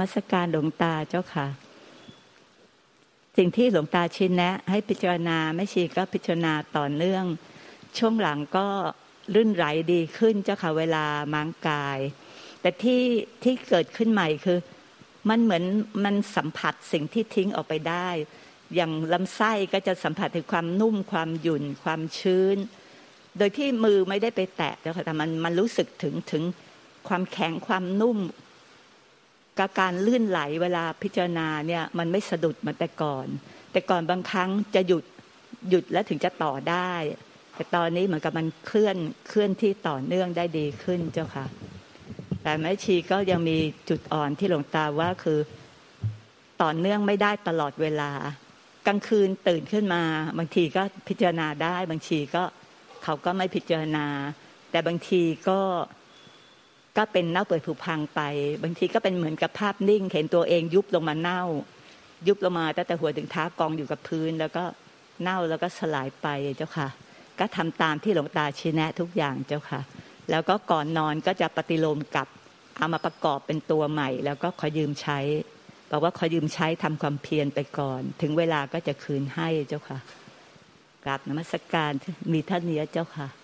กราบนมัสการหลวงตาเจ้าค่ะ สิ่งที่หลวงตาชี้แนะ ให้พิจารณาไม่ชีก็พิจารณาต่อเนื่อง ช่วงหลังก็รื่นไหลดีขึ้นเจ้าค่ะเวลามังกาย แต่ที่ที่เกิดขึ้นใหม่คือ มันเหมือนมันสัมผัสสิ่งที่ทิ้งออกไปได้ อย่างลำไส้ก็จะสัมผัสถึงความนุ่มความหยุ่นความชื้น โดยที่มือไม่ได้ไปแตะเจ้าค่ะแต่มันมันรู้สึกถึงถึงความแข็งความนุ่ม กับการลื่นไหลเวลาพิจารณาเนี่ยมันไม่สะดุดมือนแต่ก่อน แต่ก่อนบางครั้งจะหยุดหยุดแล้วถึงจะต่อได้ แต่ตอนนี้เหมือนกับมันเคลื่อนเคลื่อนที่ต่อเนื่องได้ดีขึ้นเจ้าค่ะ แต่แม่ชีก็ยังมีจุดอ่อนที่หลวงตาว่าคือต่อเนื่องไม่ได้ตลอดเวลา กลางคืนตื่นขึ้นมา บางทีก็พิจารณาได้ บางทีก็เขาก็ไม่พิจารณา แต่บางทีก็ ก็เป็นเน่าเปื่อยผุพังไป บางทีก็เป็นเหมือนกับภาพนิ่ง เห็นตัวเองยุบลงมาเน่า ยุบลงมาตั้งแต่หัวถึงเท้ากองอยู่กับพื้น แล้วก็เน่าแล้วก็สลายไปเจ้าค่ะ ก็ทำตามที่หลวงตาชี้แนะทุกอย่างเจ้าค่ะ แล้วก็ก่อนนอนก็จะปฏิโลมกับเอามาประกอบเป็นตัวใหม่ แล้วก็ขอยืมใช้บอกว่าขอยืมใช้ทำความเพียรไปก่อน ถึงเวลาก็จะคืนให้เจ้าค่ะกราบนมัสการมีท่านเนี้เจ้าค่ะ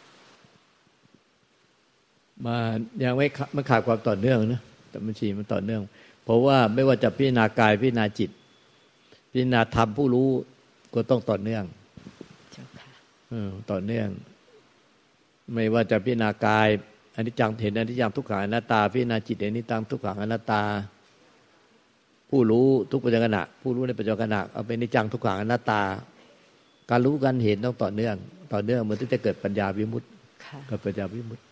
มายังไม่ไม่ขาดความต่อเนื่องนะแต่บัญชีมันต่อเนื่อง เพราะว่าไม่ว่าจะพิจารณากายพิจารณาจิต พิจารณาธรรมผู้รู้ก็ต้องต่อเนื่องต่อเนื่อง ไม่ว่าจะพิจารณากายอันนี้จังเห็นอันนี้จังทุกขังอนัตตา พิจารณาจิตอันนี้ตังทุกขังอนัตตา ผู้รู้ทุกปัจจุบันผู้รู้ในปัจจุบันเอาเป็นนิจังทุกขังอนัตตา การรู้การเห็นต้องต่อเนื่อง ต่อเนื่องเหมือนที่จะเกิดปัญญาวิมุตติเกิดปัญญาวิมุตติ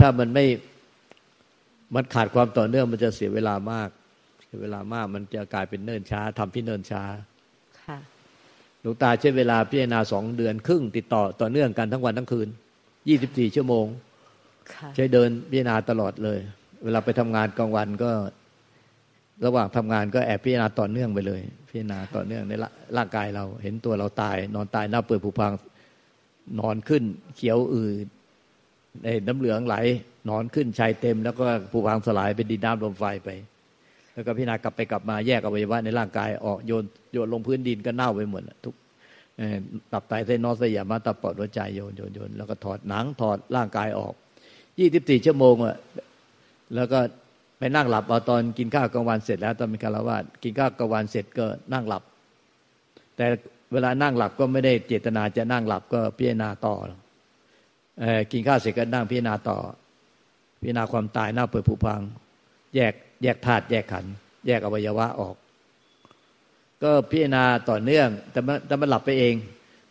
ถ้ามันไม่มันขาดความต่อเนื่องมันจะเสียเวลามาก เสียเวลามากมันจะกลายเป็นเนิ่นช้าทำพี่เนิ่นช้าหลวงตาใช้เวลาพิจารณาสองเดือน ครึ่งติดต่อต่อเนื่องกันทั้งวันทั้งคืนยี่สิบสี่ชั่วโมงใช้เดินพิจารณาตลอดเลย เวลาไปทำงานกลางวันก็ ระหว่างทำงานก็แอบพิจารณาต่อเนื่องไปเลย พิจารณาต่อเนื่องในร่างกายเราเห็นตัวเราตาย นอนตายหน้าเปิดผุพังนอนขึ้นเขียวอืดในน้ำเหลืองไหลนอนขึ้นชายเต็ม แล้วก็ผุพังสลายเป็นดินน้ำลมไฟไป แล้วก็พิจารณากลับไปกลับมาแยกอวัยวะในร่างกายออกโยนโยนลงพื้นดินก็เน่าไปหมดทุกตับไตเส้นนอสยามาตับปอดหัวใจโยนโยนโยนแล้วก็ถอดหนังถอดร่างกายออกยี่สิบสี่ชั่วโมงอะแล้วก็ไปนั่งหลับเอาตอนกินข้าวกลางวันเสร็จแล้วตอนมีคารวะกินข้าวกลางวันเสร็จก็นั่งหลับ แต่เวลานั่งหลับก็ไม่ได้เจตนาจะนั่งหลับก็พิจารณาต่อ กินข้าวเสร็จก็นั่งพิจารณาต่อ พิจารณาความตายหน้าเปิดผุพัง แยกแยกธาตุแยกขัน แยกอวัยวะออก ก็พิจารณาต่อเนื่อง แต่มันแต่มันหลับไปเอง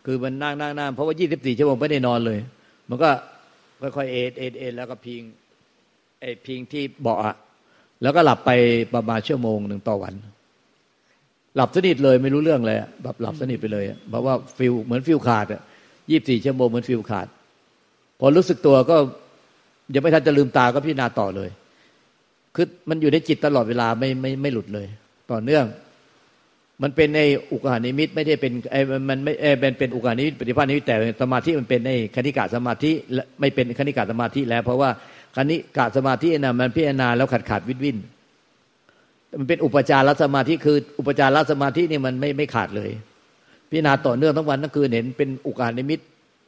คือมันนั่งนั่งนั่งเพราะว่ายี่สิบสี่ชั่วโมงไม่ได้นอนเลย มันก็ค่อยๆเอ็นเอ็นเอ็นแล้วก็พิงไอ้พิงที่เบาะแล้วก็หลับไปประมาณชั่วโมงหนึ่งต่อวัน หลับสนิทเลยไม่รู้เรื่องเลยแบบหลับสนิทไปเลยเพราะว่าฟิวส์เหมือนฟิวส์ขาดอะยี่สิบสี่ชั่วโมงเหมือนฟิวส์ขาด พอรู้สึกตัวก็ยังไม่ทันจะลืมตาก็พิจารณาต่อเลย คือมันอยู่ในจิตตลอดเวลาไม่ไม่ไม่หลุดเลย ต่อเนื่อง มันเป็นในอุกานิมิตไม่ได้เป็นไอ้มันไม่เอเป็นเป็นอุกานิมิตปฏิภาณนิมิตแต่สมาธิมันเป็นในคณิกาสมาธิไม่เป็นคณิกาสมาธิแล้ว เพราะว่าคณิกาสมาธิน่ะมันพิจารณาแล้วขาดขาดวินวินมันเป็นอุปจารสมาธิคือ อุปจารสมาธินี่มันไม่ไม่ขาดเลย พิจารณาต่อเนื่องทั้งวันทั้งคืนเห็นเป็นอุกานิมิต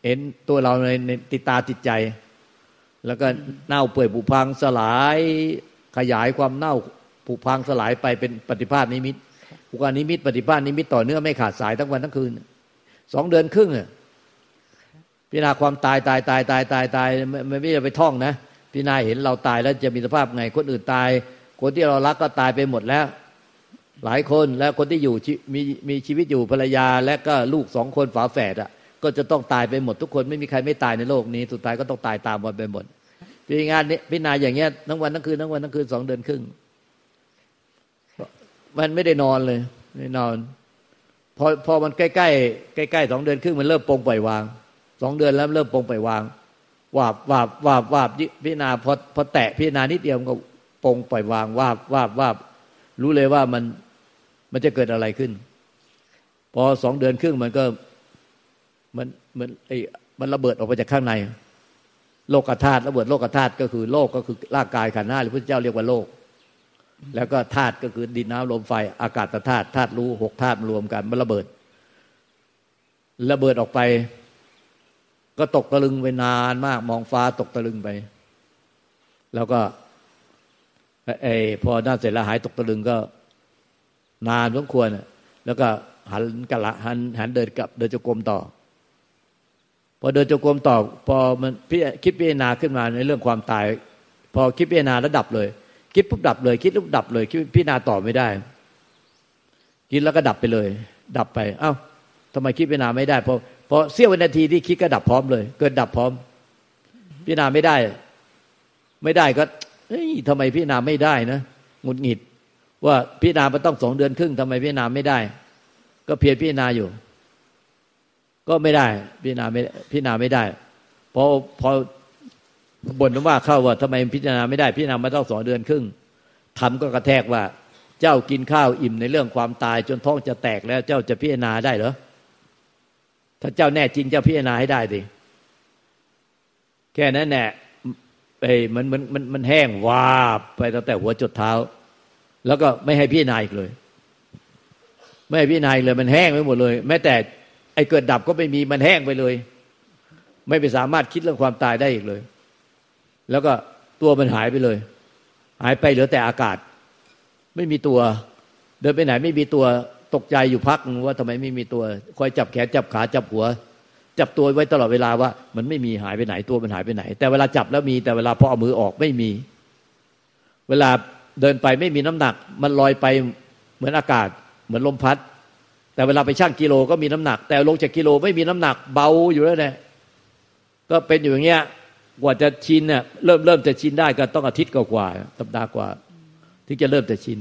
เห็นตัวเราในติดตาติดใจ แล้วก็เน่าเปื่อยผุพังสลายขยายความเน่าผุพังสลายไปเป็นปฏิภาณนิมิตอุกานิมิตปฏิภาณนิมิตต่อเนื่องไม่ขาดสายทั้งวันทั้งคืนสองเดือนครึ่งอะพิจารณาความตายตายตายตายตายตายไม่ไม่จะไปท่องนะพิจารณาเห็นเราตายแล้วจะมีสภาพไง คนอื่นตาย คนที่เรารักก็ตายไปหมดแล้ว หลายคนแล้วคนที่อยู่มีมีชีวิตอยู่ภรรยา และก็ลูกสองคนฝาแฝดอะ ก็จะต้องตายไปหมดทุกคนไม่มีใครไม่ตายในโลกนี้ สุดท้ายก็ต้องตายตามวันไปหมดพิงานนี้พิจารณาอย่างเงี้ยทั้งวันทั้งคืนทั้งวันทั้งคืนสองเดือนครึ่งมันไม่ได้นอนเลยไม่นอนพอพอมันใกล้ใกล้ใกล้ใกล้สองเดือนครึ่งมันเริ่มปงปล่อยวางสองเดือนแล้วเริ่มปงปล่อยวางวาบวาบวาบวาบพิจารณาพอพอแตะพิจารณานิดเดียวก็ปงปล่อยวางวาบวาบวาบรู้เลยว่ามันมันจะเกิดอะไรขึ้น พอสองเดือนครึ่งมันก็ มันมันไอ้มันระเบิดออกไปจากข้างใน โลกธาตุระเบิดโลกธาตุก็คือโลกก็คือร่างกายขันธ์ห้าหรือพระเจ้าเรียกว่าโลก แล้วก็ธาตุก็คือดินน้ำลมไฟอากาศธาตุธาตุรู้หกธาตุรวมกัน มันระเบิด ระเบิดออกไป ก็ตกตะลึงไปนานมาก มองฟ้าตกตะลึงไป แล้วก็ไอ้พอด้านเสร็จแล้วหายตกตะลึงก็นานสมควรแล้วก็หันกะละหันหันเดินกลับเดินจงกรมต่อ พอเดินจงกรมต่อพอมันคิดพิจารณาขึ้นมาในเรื่องความตาย พอคิดพิจารณาแล้วดับเลย คิดปุ๊บดับเลย คิดปุ๊บดับเลย คิดพิจารณาต่อไม่ได้ คิดแล้วก็ดับไปเลย ดับไป เอ้าทำไมคิดพิจารณาไม่ได้พอพอเสี้ยววินาทีที่คิดก็ดับพร้อมเลย เกิดดับพร้อม พิจารณาไม่ได้ ไม่ได้ก็เฮ้ยทำไมพิจารณาไม่ได้นะหงุดหงิด ว่าพิจารณามันต้องสองเดือนครึ่งทำไมพิจารณาไม่ได้ ก็เพียรพิจารณาอยู่ ก็ไม่ได้ พิจารณาไม่พิจารณาไม่ได้พอพอบ่นว่าเข้าว่าทำไมพิจารณาไม่ได้ พิจารณามาต้องสองเดือนครึ่งทำก็กระแทกว่า เจ้ากินข้าวอิ่มในเรื่องความตาย จนท้องจะแตกแล้ว เจ้าจะพิจารณาได้เหรอถ้าเจ้าแน่จริงเจ้าพิจารณาให้ได้ดิแค่นั้นแหละไอ้มันมันมันมันแห้งวาบไปตั้งแต่หัวจดเท้า แล้วก็ไม่ให้พิจารณาอีกเลย ไม่พิจารณาเลย มันแห้งไปหมดเลย แม้แต่ ไอ้เกิดดับก็ไม่มีมันแห้งไปเลย ไม่ไปสามารถคิดเรื่องความตายได้อีกเลย แล้วก็ตัวมันหายไปเลย หายไปเหลือแต่อากาศ ไม่มีตัว เดินไปไหนไม่มีตัวตกใจอยู่พักว่าทำไมไม่มีตัวคอยจับแขนจับขาจับหัว จับตัวไว้ตลอดเวลาว่า มันไม่มีหายไปไหนตัวมันหายไปไหน แต่เวลาจับแล้วมีแต่เวลาพอเอามือออกไม่มี เวลาเดินไปไม่มีน้ำหนัก มันลอยไปเหมือนอากาศ เหมือนลมพัด แต่เวลาไปชั่งกิโลก็มีน้ำหนัก แต่ลงจากกิโลไม่มีน้ำหนักเบาอยู่แล้วเนี่ยก็เป็นอยู่อย่างเงี้ยกว่าจะชินเนี่ยเริ่มเริ่มจะชินได้ก็ต้องอาทิตย์กว่าสัปดาห์กว่าที่จะเริ่มจะชิน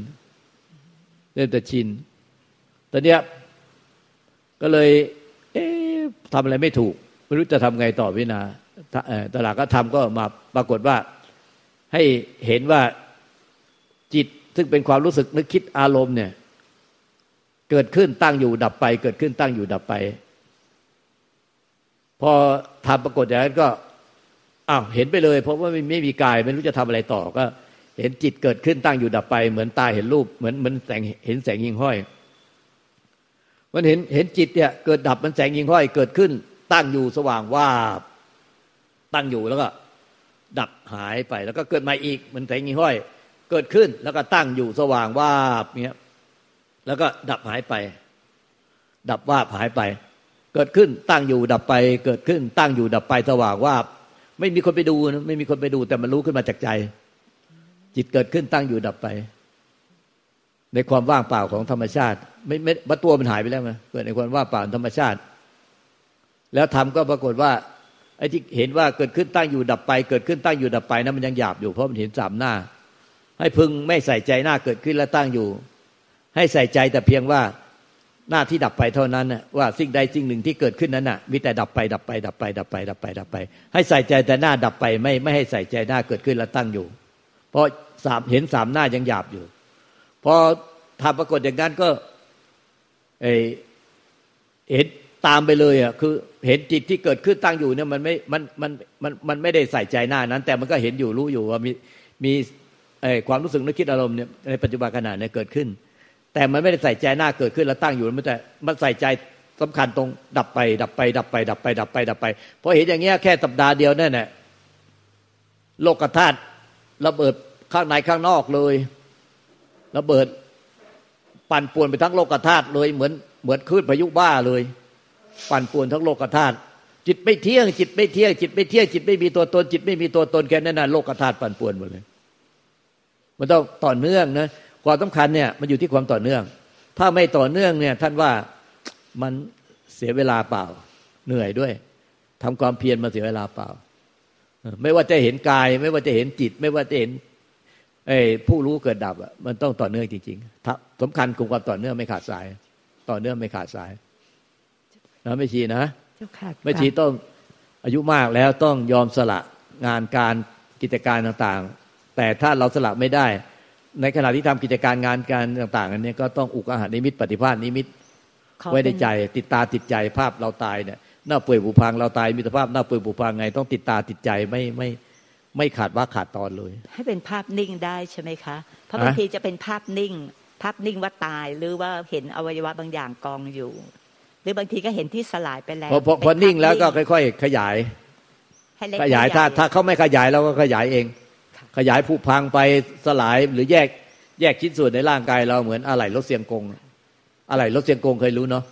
เริ่มจะชินตอนเนี้ยก็เลย เอ๊ะทำอะไรไม่ถูก ไม่รู้จะทำไงต่อวินาตลาดก็ทำก็มาปรากฏว่าให้เห็นว่าจิตซึ่งเป็นความรู้สึกนึกคิดอารมณ์เนี่ย เกิดขึ้นตั้งอยู่ดับไป เกิดขึ้นตั้งอยู่ดับไป พอทำปรากฏอย่างนั้นก็อ้าวเห็นไปเลย เพราะว่าไม่มีกายไม่รู้จะทำอะไรต่อก็เห็นจิตเกิดขึ้นตั้งอยู่ดับไป เหมือนตาเห็นรูปเหมือนเหมือนแสงเห็นแสงยิงห้อย มันเห็นเห็นจิตเนี่ยเกิดดับมันแสงยิงห้อย เกิดขึ้น ตั้งอยู่สว่างว่าตั้งอยู่แล้วก็ ดับหายไปแล้วก็เกิดมาอีกมือนแสงยิงห้อย เกิดขึ้นแล้วก็ตั้งอยู่สว่างว่าเนี้ย แล้วก็ดับหายไป ดับว่าหายไป เกิดขึ้นตั้งอยู่ดับไป เกิดขึ้นตั้งอยู่ดับไปสว่างว่าไม่มีคนไปดูนะไม่มีคนไปดู แต่มันรู้ขึ้นมาจากใจ จิตเกิดขึ้นตั้งอยู่ดับไป ในความว่างเปล่าของธรรมชาติ ไม่ไม่บัตัวมันหายไปแล้วไงเกิดในความว่างเปล่าธรรมชาติ แล้วทำก็ปรากฏว่าไอ้ที่เห็นว่าเกิดขึ้นตั้งอยู่ดับไป เกิดขึ้นตั้งอยู่ดับไปนะั้นมันยังหยาบอยู่เพราะมันเห็นสามหน้า ให้พึงไม่ใส่ใจหน้าเกิดขึ้นและตั้งอยู่ ให้ใส่ใจแต่เพียงว่าหน้าที่ดับไปเท่านั้นว่าสิ่งใดสิ่งหนึ่งที่เกิดขึ้นนั้นน่ะมีแต่ดับไปดับไปดับไป ดับไป ดับไป ดับไป ให้ใส่ใจแต่หน้าดับไปไม่ไม่ให้ใส่ใจหน้าเกิดขึ้นแล้วตั้งอยู่ เพราะสามเห็นสามหน้ายังหยาบอยู่พอทำปรากฏอย่างนั้นก็เเห็นตามไปเลยอะคือเห็นจิตที่เกิดขึ้นตั้งอยู่เนี่ยมันไม่มันมันมันมันไม่ได้ใส่ใจหน้านั้น แต่มันก็เห็นอยู่รู้อยู่ว่ามีมีความรู้สึกนึกคิดอารมณ์เนี่ยในปัจจุบันขณะเนี่ยเกิดขึ้น แต่มันไม่ได้ใส่ใจหน้าเกิดขึ้นแล้วตั้งอยู่มันแต่มันใส่ใจสำคัญตรงดับไป ดับไป ดับไป ดับไป ดับไป ดับไปพอเห็นอย่างเงี้ยแค่สัปดาห์เดียวนั่นแหละโลกธาตุระเบิดข้างในข้างนอกเลยระเบิดปั่นป่วนไปทั้งโลกธาตุเลยเหมือนเหมือนคลื่นพายุบ้าเลย ปั่นป่วนทั้งโลกธาตุจิตไม่เที่ยง จิตไม่เที่ยง จิตไม่เที่ยงจิตไม่มีตัวตน จิตไม่มีตัวตนแค่นั้นนะโลกธาตุปั่นป่วนหมดเลย มันต้องต่อเนื่องนะ ความสำคัญเนี่ยมันอยู่ที่ความต่อเนื่อง ถ้าไม่ต่อเนื่องเนี่ยท่านว่ามันเสียเวลาเปล่า เหนื่อยด้วยทำความเพียรมาเสียเวลาเปล่า ไม่ว่าจะเห็นกาย ไม่ว่าจะเห็นจิต ไม่ว่าจะเห็นไอ้ผู้รู้เกิดดับอะมันต้องต่อเนื่องจริงๆสำคัญกับความต่อเนื่องไม่ขาดสาย ต่อเนื่องไม่ขาดสายนะไม่ชีนะไม่ชีต้องอายุมากแล้วต้องยอมสละงานการกิจการต่างแต่ถ้าเราสละไม่ได้ ในขณะที่ทำกิจการงานการต่างๆอันนี้ก็ต้องอุกอาหารนิมิตปฏิภาณนิมิตไว้ในใจ ติดตาติดใจภาพเราตายเนี่ยหน้าเปื่อยผุพังเราตายมิตรภาพหน้าเปื่อยผุพังไง ต้องติดตาติดใจไม่ไม่ไม่ขาดว่าขาดตอนเลย ให้เป็นภาพนิ่งได้ใช่ไหมคะ เพราะบางทีจะเป็นภาพนิ่ง ภาพนิ่งว่าตายหรือว่าเห็นอวัยวะบางอย่างกองอยู่ หรือบางทีก็เห็นที่สลายไปแล้วพอพอพอนิ่งแล้วก็ค่อย ๆ ขยายให้เล็กขยายถ้าถ้าเขาไม่ขยายเราก็ขยายเองค่ะ ขยายผุพังไปสลายหรือแยกแยกชิ้นส่วนในร่างกายเราเหมือนอะไหล่รถเสียงกงอะไหล่รถเสียงกงเคยรู้เนาะ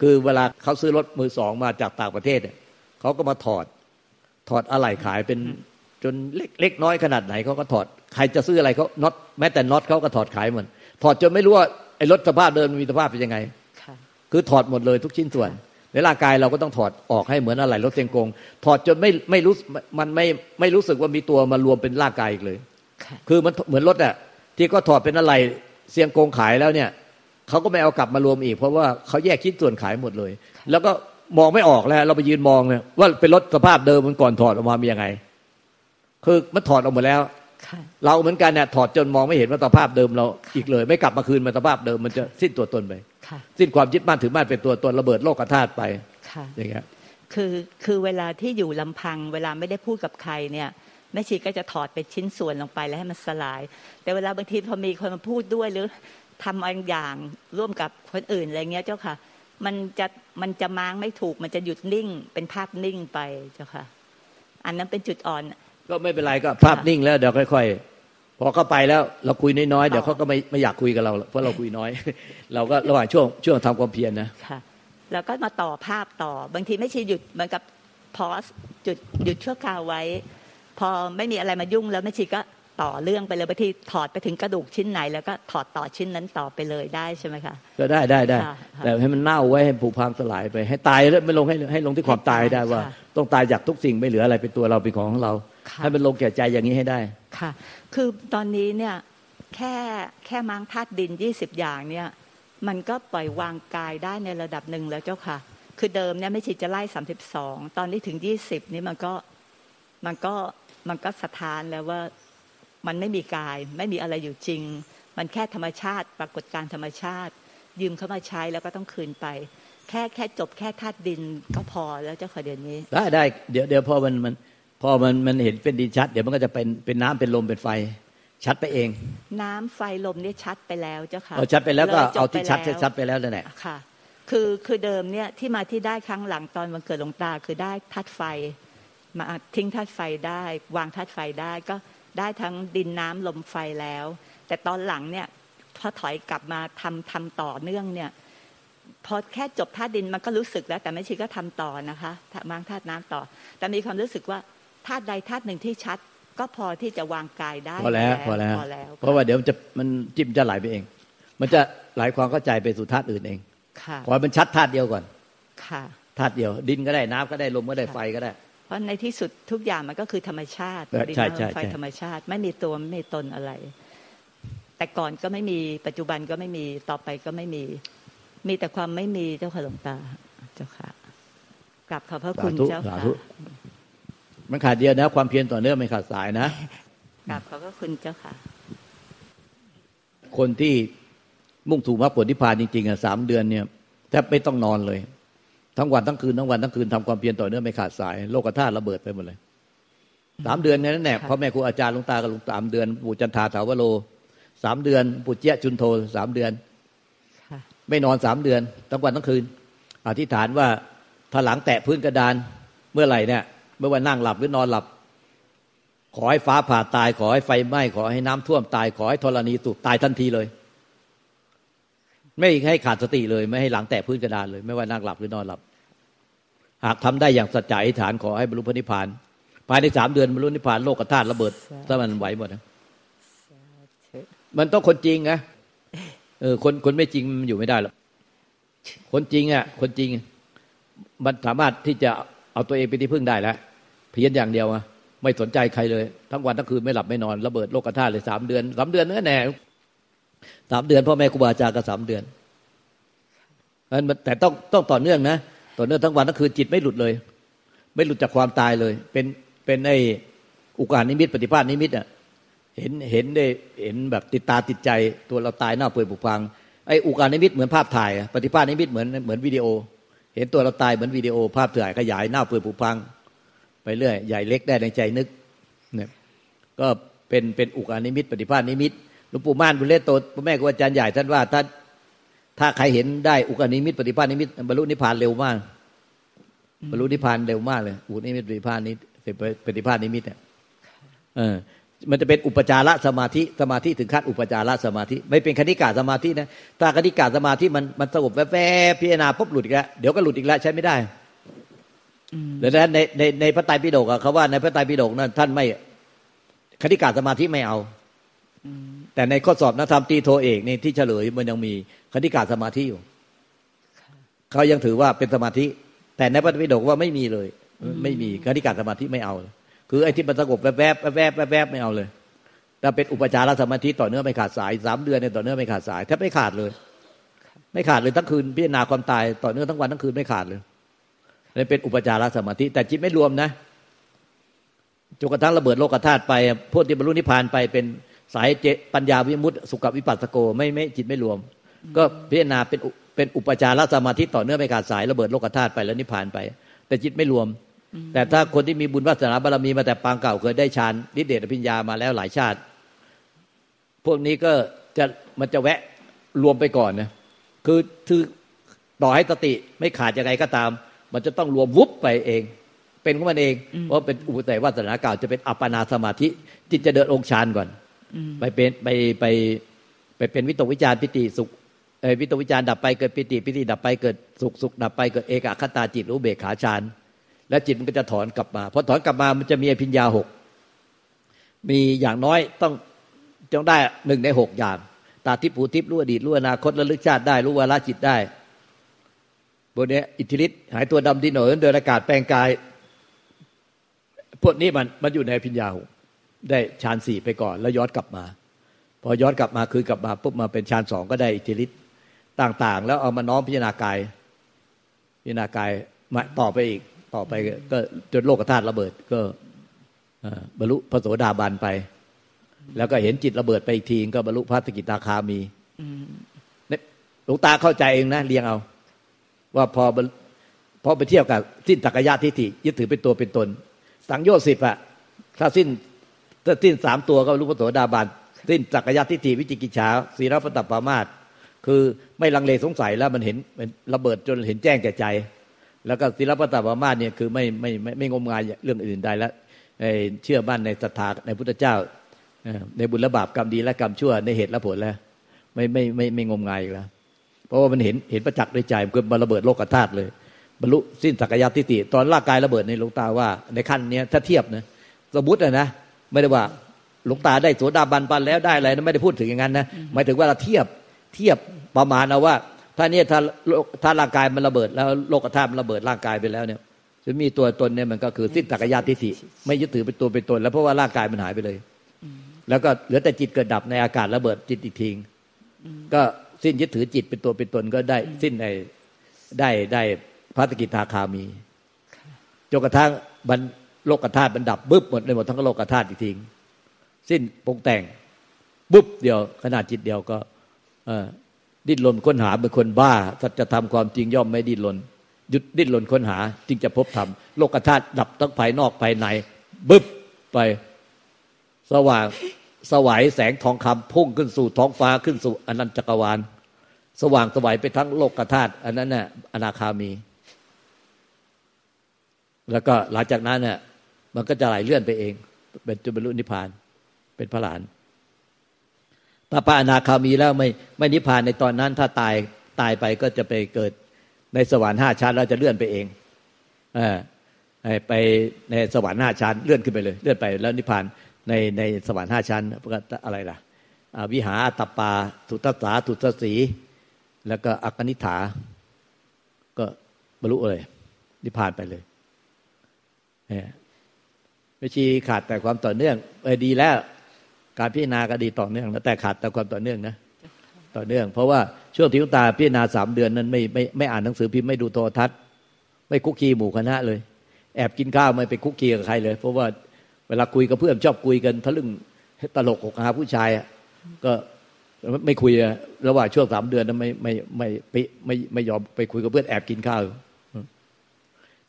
คือเวลาเขาซื้อรถมือสองมาจากต่างประเทศเนี่ยเขาก็มาถอด ถอดอะไหล่ขายเป็นจนเล็กเล็กน้อยขนาดไหนเขาก็ถอดใครจะซื้ออะไรเขาน็อตแม้แต่น็อตเขาก็ถอดขายหมดถอดจนไม่รู้ว่าไอ้รถสภาพเดิมมันมีสภาพเป็นยังไงค่ะคือถอดหมดเลยทุกชิ้นส่วน ในร่างกายเราก็ต้องถอดออกให้เหมือนอะไรรถเตียงกง ถอดจนไม่ไม่รู้มันไม่ไม่รู้สึกว่ามีตัวมารวมเป็นร่างกายอีกเลยค่ะคือมันเหมือนรถอะที่ก็ถอดเป็นอะไรเสียงกงขายแล้วเนี่ยเขาก็ไม่เอากลับมารวมอีก เพราะว่าเขาแยกชิ้นส่วนขายหมดเลย แล้วก็มองไม่ออกแล้ว เราไปยืนมองเนี่ยว่าเป็นรถสภาพเดิมมันก่อนถอดออกมามียังไง คือมันถอดออกหมดแล้วค่ะ เราเหมือนกันเนี่ยถอดจนมองไม่เห็นว่าสภาพเดิมเราอีกเลย ไม่กลับมาคืนมาสภาพเดิมมันจะสิ้นตัวตนไปค่ะสิ้นความยึดมั่นถือมั่นเป็นตัวตนระเบิดโลกธาตุไปค่ะอย่างเงี้ยคือคือเวลาที่อยู่ลำพัง เวลาไม่ได้พูดกับใครเนี่ยแม่ชีก็จะถอดเป็นชิ้นส่วนลงไปแล้วให้มันสลาย แต่เวลาบางทีพอมีคนมาพูดด้วยหรือทำบางอย่างร่วมกับคนอื่นอะไรเงี้ยเจ้าค่ะ มันจะมันจะม้างไม่ถูก มันจะหยุดนิ่ง เป็นภาพนิ่งไปเจ้าค่ะ อันนั้นเป็นจุดอ่อน ก็ไม่เป็นไรก็ภาพนิ่งแล้วเดี๋ยวค่อยๆพอเข้าไปแล้วเราคุยน้อยๆเดี๋ยวเขาก็ไม่ไม่อยากคุยกับเราเพราะเราคุยน้อย เราก็ระหว่างช่วงช่วงทำความเพียรนะค่ะแล้วก็มาต่อภาพต่อบางทีไม่ใช่หยุดเหมือนกับพอสจุดหยุดชั่วคราวไว้ พอไม่มีอะไรมายุ่งแล้วแม่ชีก็ ต่อเรื่องไปเลยบางทีถอดไปถึงกระดูกชิ้นไหน แล้วก็ถอดต่อชิ้นนั้นต่อไปเลยได้ใช่ไหมคะก็ได้ได้ได้ค่ะค่ะแต่ให้มันเน่าไว้ให้ผุพังสลายไป ให้ตายแล้วไม่ลงให้ให้ลงที่ความตายให้ได้ว่าค่ะต้องตายจากทุกสิ่งไม่เหลืออะไรเป็นตัวเราเป็นของของเราค่ะให้มันลงแก่ใจอย่างนี้ให้ได้ค่ะ คือตอนนี้เนี่ยแค่แค่ม้างธาตุดินยี่สิบอย่างเนี่ยมันก็ปล่อยวางกายได้ในระดับหนึ่งแล้วเจ้าค่ะ คือเดิมเนี่ยไม่ฉีดจะไล่สามสิบสองตอนนี้ถึงยี่สิบนี่มันก็มันก็มันก็สะท้านแล้วว่า มันไม่มีกาย ไม่มีอะไรอยู่จริง มันแค่ธรรมชาติ ปรากฏการณ์ธรรมชาติ ยืมเข้ามาใช้แล้วก็ต้องคืนไป แค่แค่จบแค่ธาตุดินก็พอแล้วเจ้าค่ะเดี๋ยวนี้ ได้ได้เดี๋ยวเดี๋ยวพอมันมันพอมันมันเห็นเป็นดินชัด เดี๋ยวมันก็จะเป็นเป็นน้ำเป็นลมเป็นไฟ ชัดไปเอง น้ำไฟลมเนี่ยชัดไปแล้วเจ้าค่ะพอชัดไปแล้วก็ลยจบเอาที่ชัดไปแล้วชัดไปแล้วนั่นแหละค่ะคือคือเดิมเนี่ยที่มาที่ได้ครั้งหลังตอนวันเกิดหลวงตาคือได้ธาตุไฟ มาทิ้งธาตุไฟได้ วางธาตุไฟได้ก็ ได้ทั้งดินน้ำลมไฟแล้ว แต่ตอนหลังเนี่ยพอถอยกลับมาทำทำต่อเนื่องเนี่ยพอแค่จบธาตุดินมันก็รู้สึกแล้ว แต่ไม่ชีก็ทำต่อนะคะวางธาตุน้ำต่อ แต่มีความรู้สึกว่าธาตุใดธาตุหนึ่งที่ชัด ก็พอที่จะวางกายได้พอแล้วพอแล้วพอแล้ว เพราะว่าเดี๋ยวมันจะมันจิ้มจะไหลไปเอง มันจะไหลความเข้าใจไปสู่ธาตุอื่นเองค่ะขอให้มันชัดธาตุเดียวก่อนค่ะธาตุเดียว ดินก็ได้น้ำก็ได้ลมก็ได้ไฟก็ได้ เพราะในที่สุดทุกอย่างมันก็คือธรรมชาติเออดินใช่น้ำใช่ลมไฟใช่ธรรมชาติ ไม่มีตัวไม่มีตนอะไร แต่ก่อนก็ไม่มีปัจจุบันก็ไม่มีต่อไปก็ไม่มี มีแต่ความไม่มีเจ้าค่ะหลวงตาเจ้าค่ะกลับขอบพระคุณสาธุเจ้าสาค่ะธุมันขาดเดียวนะ ความเพียรต่อเนื่องไม่ขาดสายนะกลับขอบพระคุณเจ้าค่ะ คนที่มุ่งสู่มรรคผลนิพพานจริงๆอะสามเดือนเนี่ยแทบไม่ต้องนอนเลย ทั้งวันทั้งคืนทั้งวันทั้งคืนทำความเพียรต่อเนื่องไม่ขาดสาย โลกธาตุระเบิดไปหมดเลยสามเดือนนั้นแหละค่ะพ่อแม่ครูอาจารย์หลวงตากับหลวงตาสามเดือนปู่จันทาถาวโรสามเดือนปู่เจี๊ยะจุนโทสามเดือนค่ะไม่นอนสามเดือนทั้งวันทั้งคืน อธิษฐานว่าถ้าหลังแตะพื้นกระดานเมื่อไหร่เนี่ยเมื่อวันนั่งหลับหรือนอนหลับ ขอให้ฟ้าผ่าตาย ขอให้ไฟไหม้ขอให้น้ำท่วมตาย ขอให้ธรณีสูบตายทันทีเลย ไม่ให้ขาดสติเลย ไม่ให้หลังแตะพื้นกระดานเลย ไม่ว่านั่งหลับหรือนอนหลับ หากทำได้อย่างสัจจะอธิษฐานขอให้บรรลุพระนิพพาน ภายในสามเดือนบรรลุนิพพานโลกธาตุระเบิดถ้ามันไหวหมดนะมันต้องคนจริงนะเออคนคนไม่จริงมันอยู่ไม่ได้หรอกคนจริงอะ คนจริง มันสามารถที่จะเอาตัวเองเป็นที่พึ่งได้แล้วเพียรอย่างเดียวอะไม่สนใจใครเลย ทั้งวันทั้งคืนไม่หลับไม่นอนระเบิดโลกธาตุเลยสามเดือนสามเดือนนั่นแน่สามเดือนพ่อแม่ครูบาอาจารย์ก็สามเดือนนั้นมันแต่ต้องต้องต่อเนื่องนะ ต่อเนื่องทั้งวันทั้งคืนจิตไม่หลุดเลย ไม่หลุดจากความตายเลย เป็นเป็นไอ้อุคคหนิมิตปฏิภาคนิมิตอะเห็นเห็นได้เห็นแบบติดตาติดใจตัวเราตายเน่าเปื่อยผุพังไอ้อุคคหนิมิตเหมือนภาพถ่าย ปฏิภาคนิมิตเหมือนเหมือนวิดีโอ เห็นตัวเราตายเหมือนวิดีโอ ภาพถ่ายขยายเน่าเปื่อยผุพัง ไปเรื่อยใหญ่เล็กได้ในใจนึกเนี่ยก็เป็นเป็นอุคคหนิมิต ปฏิภาคนิมิตหลวงปู่ม่านบุญเล่โตพระแม่ครูอาจารย์ใหญ่ท่านว่าถ้า ถ้าใครเห็นได้อุกานิมิตปฏิภาณนิมิตบรรลุนิพพานเร็วมาก บรรลุนิพพานเร็วมากเลยอุกานิมิตปฏิภาณนี้ปฏิภาณนิมิตเนี่ยเออมันจะเป็นอุปจารสมาธิสมาธิถึงขั้นอุปจารสมาธิ ไม่เป็นคณิกาสมาธินะถ้าคณิกาสมาธิมันมันสงบแวบๆพิจารณาปุ๊บหลุดอีกแล้วเดี๋ยวก็หลุดอีกแล้วใช้ไม่ได้ดังนั้นในในในพระไตรปิฎกเขาว่าในพระไตรปิฎกนั้นท่านไม่คณิกาสมาธิไม่เอา แต่ในข้อสอบนักธรรมตีโทเอกนี่ที่เฉลยมันยังมีคณิกาสมาธิอยู่เขายังถือว่าเป็นสมาธิ แต่ในพระไตรปิฎกว่าไม่มีเลย ไม่มีคณิกาสมาธิไม่เอา คือไอ้ที่มันสงบแวบแวบแวบแวบไม่เอาเลยแต่เป็นอุปจารสมาธิต่อเนื่องไม่ขาดสายสามเดือนเนี่ยต่อเนื่องไม่ขาดสายแทบไม่ขาดเลย ไม่ขาดเลยทั้งคืนพิจารณาความตายต่อเนื่องทั้งวันทั้งคืนไม่ขาดเลยนี่เป็นอุปจารสมาธิ แต่จิตไม่รวมนะจนกระทั่งระเบิดโลกธาตุไปพวกที่บรรลุนิพพานไปเป็น สายเจปัญญาวิมุตติสุขวิปัสสโกไม่ไม่จิตไม่รวม ก็พิจารณาเป็นเป็นอุปจารสมาธิต่อเนื่องไม่ขาดสายระเบิดโลกธาตุไปแล้วนิพพานไป แต่จิตไม่รวม แต่ถ้าคนที่มีบุญวาสนาบารมีมาแต่ปางเก่าเคยได้ฌานนิเดชพิญญามาแล้วหลายชาติ พวกนี้ก็จะมันจะแวะรวมไปก่อนนะคือคือต่อให้สติไม่ขาดยังไงก็ตาม มันจะต้องรวมวุบไปเอง เป็นของมันเองเพราะเป็นอุปแต่วาสนาเก่าจะเป็นอัปปนาสมาธิจิตจะเดินองค์ฌานก่อน ไปเป็นไปไปไปเป็นวิตกวิจารปิติสุขเอวิตกวิจารดับไปเกิดปิติปิติดับไปเกิดสุขสุขดับไปเกิดเอกคตาจิตรู้เบกขาฌานแล้วจิตมันก็จะถอนกลับมาพอถอนกลับมามันจะมีอภิญญาหกมีอย่างน้อยต้องต้องได้หนึ่งในหกอย่างตาทิพูทิพรู้อดีตรู้อนาคตระลึกชาติได้รู้วาระจิตได้บนนี้อิทธิฤทธิ์หายตัวดำดินหน่อเดินอากาศแปลงกาย พวกนี้มันมันอยู่ในพิญญาหก ได้ฌานสี่ไปก่อน แล้วย้อนกลับมา พอย้อนกลับมาคือกลับมาปุ๊บมาเป็นฌานสองก็ได้อิทธิฤทธิ์ต่างๆ แล้วเอามาน้อมพิจารณากาย พิจารณากายมาต่อไปอีกต่อไปก็จนโลกธาตุระเบิดก็บรรลุพระโสดาบันไป แล้วก็เห็นจิตระเบิดไปอีกทีก็บรรลุพระสกิตาคามีหลวงตาเข้าใจเองนะเรียงเอา ว่าพอพอไปเที่ยวกับสิ้นตักยะทิฏฐิยึดถือเป็นตัวเป็นตน สังโยชน์สิบอะถ้าสิ้น ถ้าสิ้นสามตัวก็รู้พระโสดาบันสิ้นตักยะทิฏฐิวิจิกิจฉาสีรพตปามาตคือไม่ลังเลสงสัยแล้วมันเห็นระเบิดจนเห็นแจ้งแก่ใจ แล้วก็ศิลปตปามาสเนี่ยคือไม่ไม่ไม่ไม่งมงายเรื่องอื่นใดแล้วเชื่อมั่นในศรัทธาในพุทธเจ้า ในบุญและบาปกรรมดีและกรรมชั่วในเหตุและผลแล้ว ไม่ไม่ไม่ไม่งมงายอีกแล้วเพราะว่ามันเห็นเห็นประจักษ์ด้วยใจมันก็ระเบิดโลกธาตุเลยบรรลุสิ้นสักยะทิฏฐิตอนร่างกายระเบิดในหลวงตาว่า ในขั้นนี้ถ้าเทียบนะสมมตินะนะ ไม่ได้ว่าหลวงตาได้โสดาบันปันแล้วได้อะไรนะไม่ได้พูดถึงอย่างนั้นนะหมายถึงว่าเราเทียบเทียบประมาณเอาว่า ถ้าเนี่ยถ้าถ้าร่างกายมันระเบิด แล้วโลกธาตุมันระเบิดร่างกายไปแล้วเนี่ยจะมีตัวตนเนี่ยมันก็คือสิ้นตักยาทิฏฐิไม่ยึดถือเป็นตัวเป็นตน แล้วเพราะว่าร่างกายมันหายไปเลย แล้วก็เหลือแต่จิตเกิดดับในอากาศระเบิดจิตอีกทีก็สิ้นยึดถือจิตเป็นตัวเป็นตนก็ได้สิ้นในได้ได้พระสกิทาคามีจนกระทั่งบรร โลกธาตุมันดับบึ้บหมดเลยหมดทั้งโลกธาตุอีกทีสิ้นปงแต่งบึ้บเดียวขนาดจิตเดียวก็ดิ้นรนค้นหาเป็นคนบ้าสัจธรรมความจริงย่อมไม่ดิ้นรนหยุดดิ้นรนค้นหา จึงจะพบธรรมโลกธาตุดับทั้งภายนอกภายในบึ๊บไปสว่างสวายแสงทองคำพุ่งขึ้นสู่ท้องฟ้าขึ้นสู่อนันตจักรวาล สว่างสวายไปทั้งโลกธาตุอันนั้นน่ะอนาคามี แล้วก็หลังจากนั้นเนี่ย มันก็จะไหลเลื่อนไปเอง เป็นจุบรรลุนิพพาน เป็นพระหลานถ้าพระอนาคามีแล้วไม่ไม่นิพพานในตอนนั้น ถ้าตายตายไปก็จะไปเกิดในสวรรค์ห้าชั้นแล้วจะเลื่อนไปเองอไปในสวรรค์ห้าชั้น เลื่อนขึ้นไปเลย เลื่อนไปแล้วนิพพานในในสวรรค์ห้าชั้นอะไรล่ะวิหาตปาทุตสาทุตสีแล้วก็อักนิฐา ก็บรรลุเลยนิพพานไปเลย ไม่ชีขาดแต่ความต่อเนื่องเออดีแล้ว การพิจารณาก็ดีต่อเนื่องแต่ขาดแต่ความต่อเนื่องนะต่อเนื่อง เพราะว่าช่วงที่ตาพิจารณาสามเดือนนั้นไม่ไม่ไม่อ่านหนังสือพิมพ์ไม่ดูโทรทัศน์ ไม่คุกคีหมู่คณะเลย แอบกินข้าวไม่ไปคุกคีกับใครเลย เพราะว่าเวลาคุยกับเพื่อนชอบคุยกันทะลึ่งตลกอกหาผู้ชายก็ไม่คุยระหว่างช่วงสามเดือนนั้นไม่ไม่ไม่ไม่ไม่ไม่ยอมไปคุยกับเพื่อนแอบกินข้าว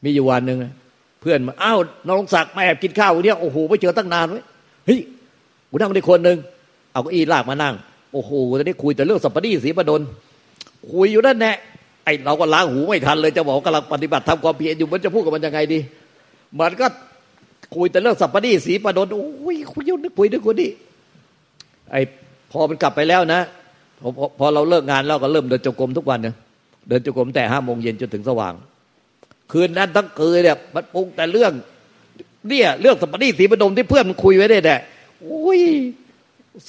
มีอยู่วันหนึ่ง เพื่อนมาอ้าวน้องศักดิ์มาแอบกินข้าวเนี่ยโอ้โหไม่เจอตั้งนานไว้เฮ้ยกูนั่งได้คนหนึ่งเอาก้าอี้ลากมานั่ง โอ้โหตอนนี้คุยแต่เรื่องสัปดีสีประดลคุยอยู่นั่นแน่ไอเราก็ล้างหูไม่ทันเลยจะบอกกำลังปฏิบัติทำความเพียรอยู่มันจะพูดกับมันยังไงดีมันก็คุยแต่เรื่องสัปดีสีประดลโอ้ยคุยยุ่งคุยด้วยคนนี้ไอพอมันกลับไปแล้วนะพอพอเราเลิกงานเราก็เริ่มเดินจงกรมทุกวันเนี่ยเดินจงกรมแต่ห้าโมงเย็นจนถึงสว่าง คืนนั้นทั้งคืนเนี่ยมันปรุงแต่เรื่อง เนี่ยเรื่องสัปดีสีประดมที่เพื่อนมันคุยไว้ได้แหละอุ้ย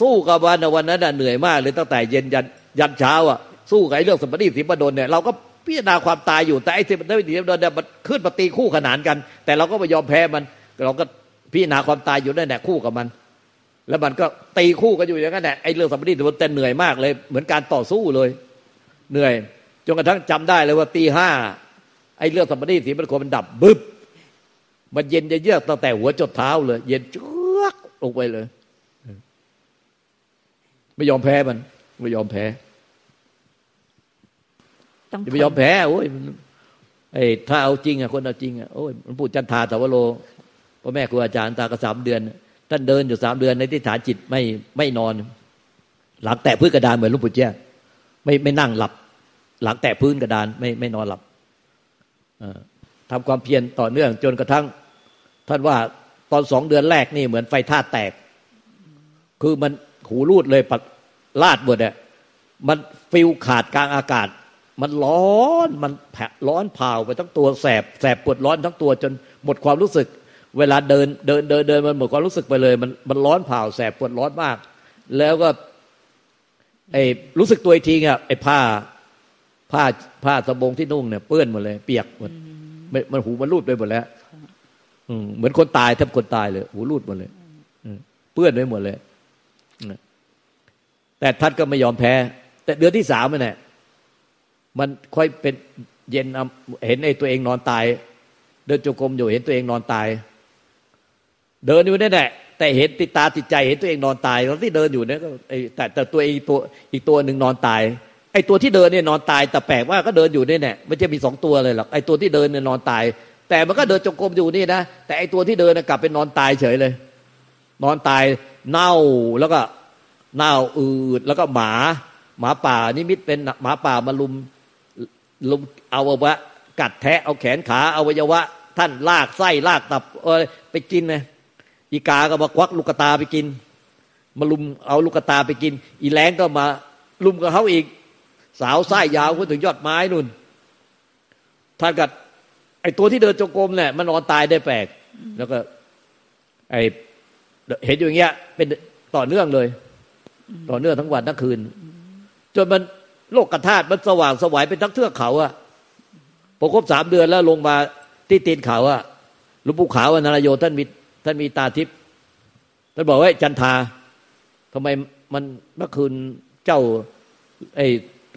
สู้กับวันวันนั้นเหนื่อยมากเลยตั้งแต่เย็นยันยันเช้าอะสู้กับเรื่องสัปดีสีประดนเนี่ยเราก็พิจารณาความตายอยู่แต่ไอ้สัปดีสีประดนเนี่ยมันขึ้นปฏิคู่ขนานกัน แต่เราก็ไม่ยอมแพ้มัน เราก็พิจารณาความตายอยู่นั่นแหละคู่กับมัน แล้วมันก็ตีคู่กันอยู่อย่างนั้นแหละไอ้เรื่องสัปดีสีประดนแต่เหนื่อยมากเลย เหมือนการต่อสู้เลย เหนื่อยจนกระทั่งจำได้เลยว่าตีห้า ไอ้เรื่องสัมปนีสีมันคมันดับบึบมันเย็นจะเยือกตั้งแต่หัวจดเท้าเลย เย็นเชือกลงไปเลย ไม่ยอมแพ้มัน ไม่ยอมแพ้จะไม่ยอมแพ้โอ้ยไอ้ถ้าเอาจริงอะคนเอาจริงอะโอ้ยมันพูดจันทาตาวโลพ่อแม่ครูอาจารย์ตาก็สามเดือน ท่านเดินอยู่สามเดือนในที่ฐานจิตไม่ไม่นอน หลังแตะพื้นกระดานเหมือนลุงปู่แจ้ไม่ไม่นั่งหลับ หลังแตะพื้นกระดานไม่ไม่นอนหลับ ทำความเพียรต่อเนื่องจนกระทั่ง ท่านว่าตอนสองเดือนแรกนี่เหมือนไฟท่าแตก คือมันหูรูดเลยปัดลาดหมดเนี่ยมันฟิลขาดกลางอากาศ มันร้อนมันแผลร้อนเผาไปทั้งตัวแสบแสบปวดร้อนทั้งตัวจนหมดความรู้สึก เวลาเดินเดินเดินเดินมันหมดความรู้สึกไปเลย มันมันร้อนเผาแสบปวดร้อนมาก แล้วก็ไอ้รู้สึกตัวอีกทีอะไอ้ผ้า ผ้าผ้าสบงที่นุ่งเนี่ยเปื้อนหมดเลย เปียกหมดมันหูมันรูดไปหมดแล้วเหมือนคนตายแทบคนตายเลย หูรูดหมดเลยเปื้อนไปหมดเลยแต่ท่านก็ไม่ยอมแพ้ แต่เดือนที่สามเนี่ยมันค่อยเป็นเย็นเห็นไอ้ตัวเองนอนตาย เดินจงกรมอยู่เห็นตัวเองนอนตาย เดินอยู่นั่นแหละแต่เห็นติดตาติดใจเห็นตัวเองนอนตายตอนที่เดินอยู่เนี่ยก็แต่แต่ตัวเองตัวอีกตัวหนึ่งนอนตายไอ้ตัวที่เดินเนี่ยนอนตายแต่แปลกว่าก็เดินอยู่นี่แน่มันจะมีสองตัวเลยหรอกไอ้ตัวที่เดินเนี่ยนอนตาย แต่มันก็เดินจงกรมอยู่นี่นะแต่ไอ้ตัวที่เดินกลับเป็นนอนตายเฉยเลย นอนตายเน่าแล้วก็เน่าอืดแล้วก็หมาหมาป่านิมิตเป็นหมาป่ามาลุมลุมเอาวะกัดแทะเอาแขนขาเอาวัยวะ ท่านลากไส้ลากตับเออไปกินไงอีกาก็มาควักลูกตาไปกิน มาลุมเอาลูกตาไปกิน อีแรงก็มาลุมกับเขาอีก สาวไส้ยาวก็ถึงยอดไม้นู่นท่านกับไอตัวที่เดินจงกรมเนี่ยมันนอนตายได้แปลก แล้วก็ ไอเห็นอยู่อย่างเงี้ย เป็นต่อเนื่องเลย ต่อเนื่องทั้งวันทั้งคืน จนมันโลกกระธาตุมันสว่างสวายเป็นทั้งเทือกเขาอะพอครบสามเดือนแล้วลงมาที่ตีนเขาอะหลวงปู่ขาวนาราโยท่านมีท่านมีตาทิพย์ท่านบอกว่าจันทาทำไมมันเมื่อคืนเจ้า ไอ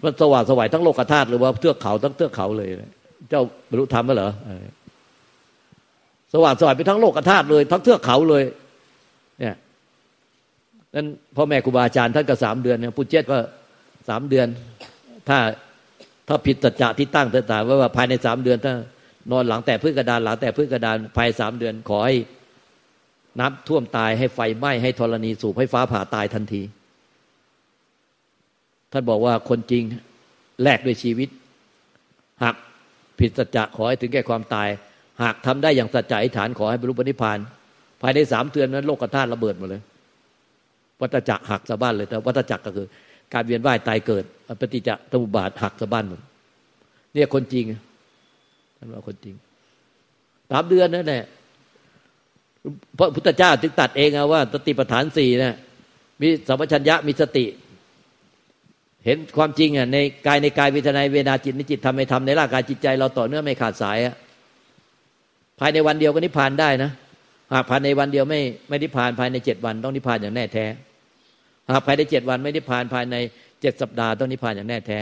มันสว่างสวายทั้งโลกธาตุหรือว่าเทือกเขาทั้งเทือกเขาเลย เจ้าบรรลุธรรมเหรอสว่างสวายไปทั้งโลกธาตุเลย ทั้งเทือกเขาเลย เนี่ยนั้นพ่อแม่ครูบาอาจารย์ท่านก็สามเดือนเนี่ยปุจเจตก็สามเดือน ถ้าถ้าผิดตัจจะที่ตั้งต่างๆว่าภายในสามเดือน ถ้านอนหลังแต่พื้นกระดานหลังแต่พื้นกระดานภายสามเดือนขอให้น้ำท่วมตายให้ไฟไหม้ให้ธรณีสูบให้ฟ้าผ่าตายทันที ท่านบอกว่าคนจริงแลกด้วยชีวิต หากผิดสัจจะขอให้ถึงแก่ความตาย หากทำได้อย่างสัจจะอธิษฐานขอให้บรรลุปณิพาน ภายในสามเดือนนั้นโลกธาตุระเบิดหมดเลย วัฏจักรหักสะบ้านเลยแต่วัฏจักรก็คือ การเวียนว่ายตายเกิดปฏิจจสมุปบาทหักสะบ้านหมดเนี่ยคนจริงท่านว่าคนจริงสามเดือนนั่นแหละพระพุทธเจ้าจึงตัดเองว่าสติปัฏฐานสี่นะมีสัมปชัญญะมีสติ เห็นความจริงอะในกายในกายวิทนาเวนาจิตในจิตทำไม่ทำในร่างกายจิตใจ เราต่อเนื่องไม่ขาดสายอะภายในวันเดียวก็นิพพานได้นะหากภายในวันเดียวไม่ไม่นิพพานภายในเจ็ดวันต้องนิพพานอย่างแน่แท้หากภายในเจ็ดวันไม่นิพพานภายในเจ็ดสัปดาห์ต้องนิพพานอย่างแน่แท้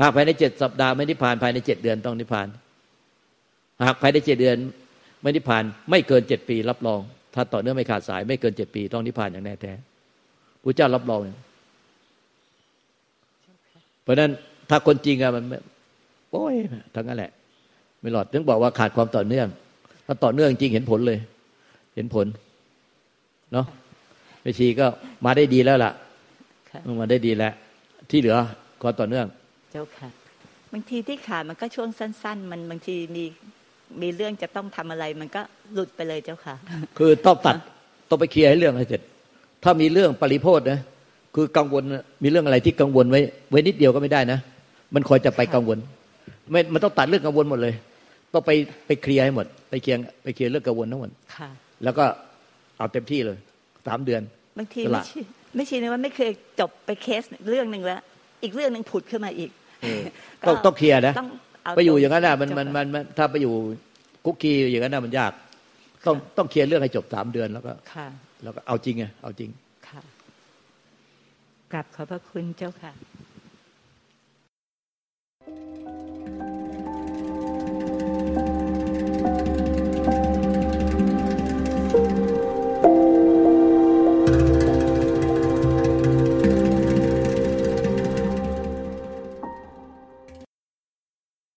หากภายในเจ็ดสัปดาห์ไม่นิพพานภายในเจ็ดเดือนต้องนิพพาน หากภายในเจ็ดเดือนไม่นิพพานไม่เกินเจ็ดปี รับรอง ถ้าต่อเนื่องไม่ขาดสาย ไม่เกินเจ็ดปี ต้องนิพพานอย่างแน่แท้พระเจ้ารับรอง เพราะนั้นถ้าคนจริงอะมันโอ้ยทั้งนั้นแหละ ไม่หลอดถึงบอกว่าขาดความต่อเนื่อง ถ้าต่อเนื่องจริงเห็นผลเลย เห็นผลเนาะแม่ชีก็มาได้ดีแล้วล่ะค่ะมาได้ดีแล้ว ที่เหลือขอต่อเนื่อง เจ้าค่ะบางทีที่ขาดมันก็ช่วงสั้น ๆ มันบางทีมีมีเรื่องจะต้องทำอะไร มันก็หลุดไปเลยเจ้าค่ะ คือต้องตัดต้องไปเคลียร์ให้เรื่องให้เสร็จ ถ้ามีเรื่องปริโพธนะ คือกังวลมีเรื่องอะไรที่กังวลไว้ไว้นิดเดียวก็ไม่ได้นะ มันคอยจะไปกังวลไม่มันต้องตัดเรื่องกังวลหมดเลย ต้องไปไปเคลียร์ให้หมด ไปเคลียร์ไปเคลียร์เรื่องกังวลทั้งหมดค่ะแล้วก็เอาเต็มที่เลยสามเดือนบางทีสไม่ละใช่ไม่ใช่นะว่าไม่เคยจบไปเคสเรื่องหนึ่งแล้วอีกเรื่องหนึ่งผุดขึ้นมาอีกเออต้องต้องเคลียร์นะต้องเไปอยู่อย่างนั้นนะมันเจ้มันค่ะมันมันถ้าไปอยู่คุกคีอย่างนั้นนะมันยาก ต้องต้องเคลียร์เรื่องให้จบสามเดือนแล้วก็ค่ะแล้วก็เอาจริงไงเอาจริงค่ะ กลับขอบพระคุณเจ้าค่ะ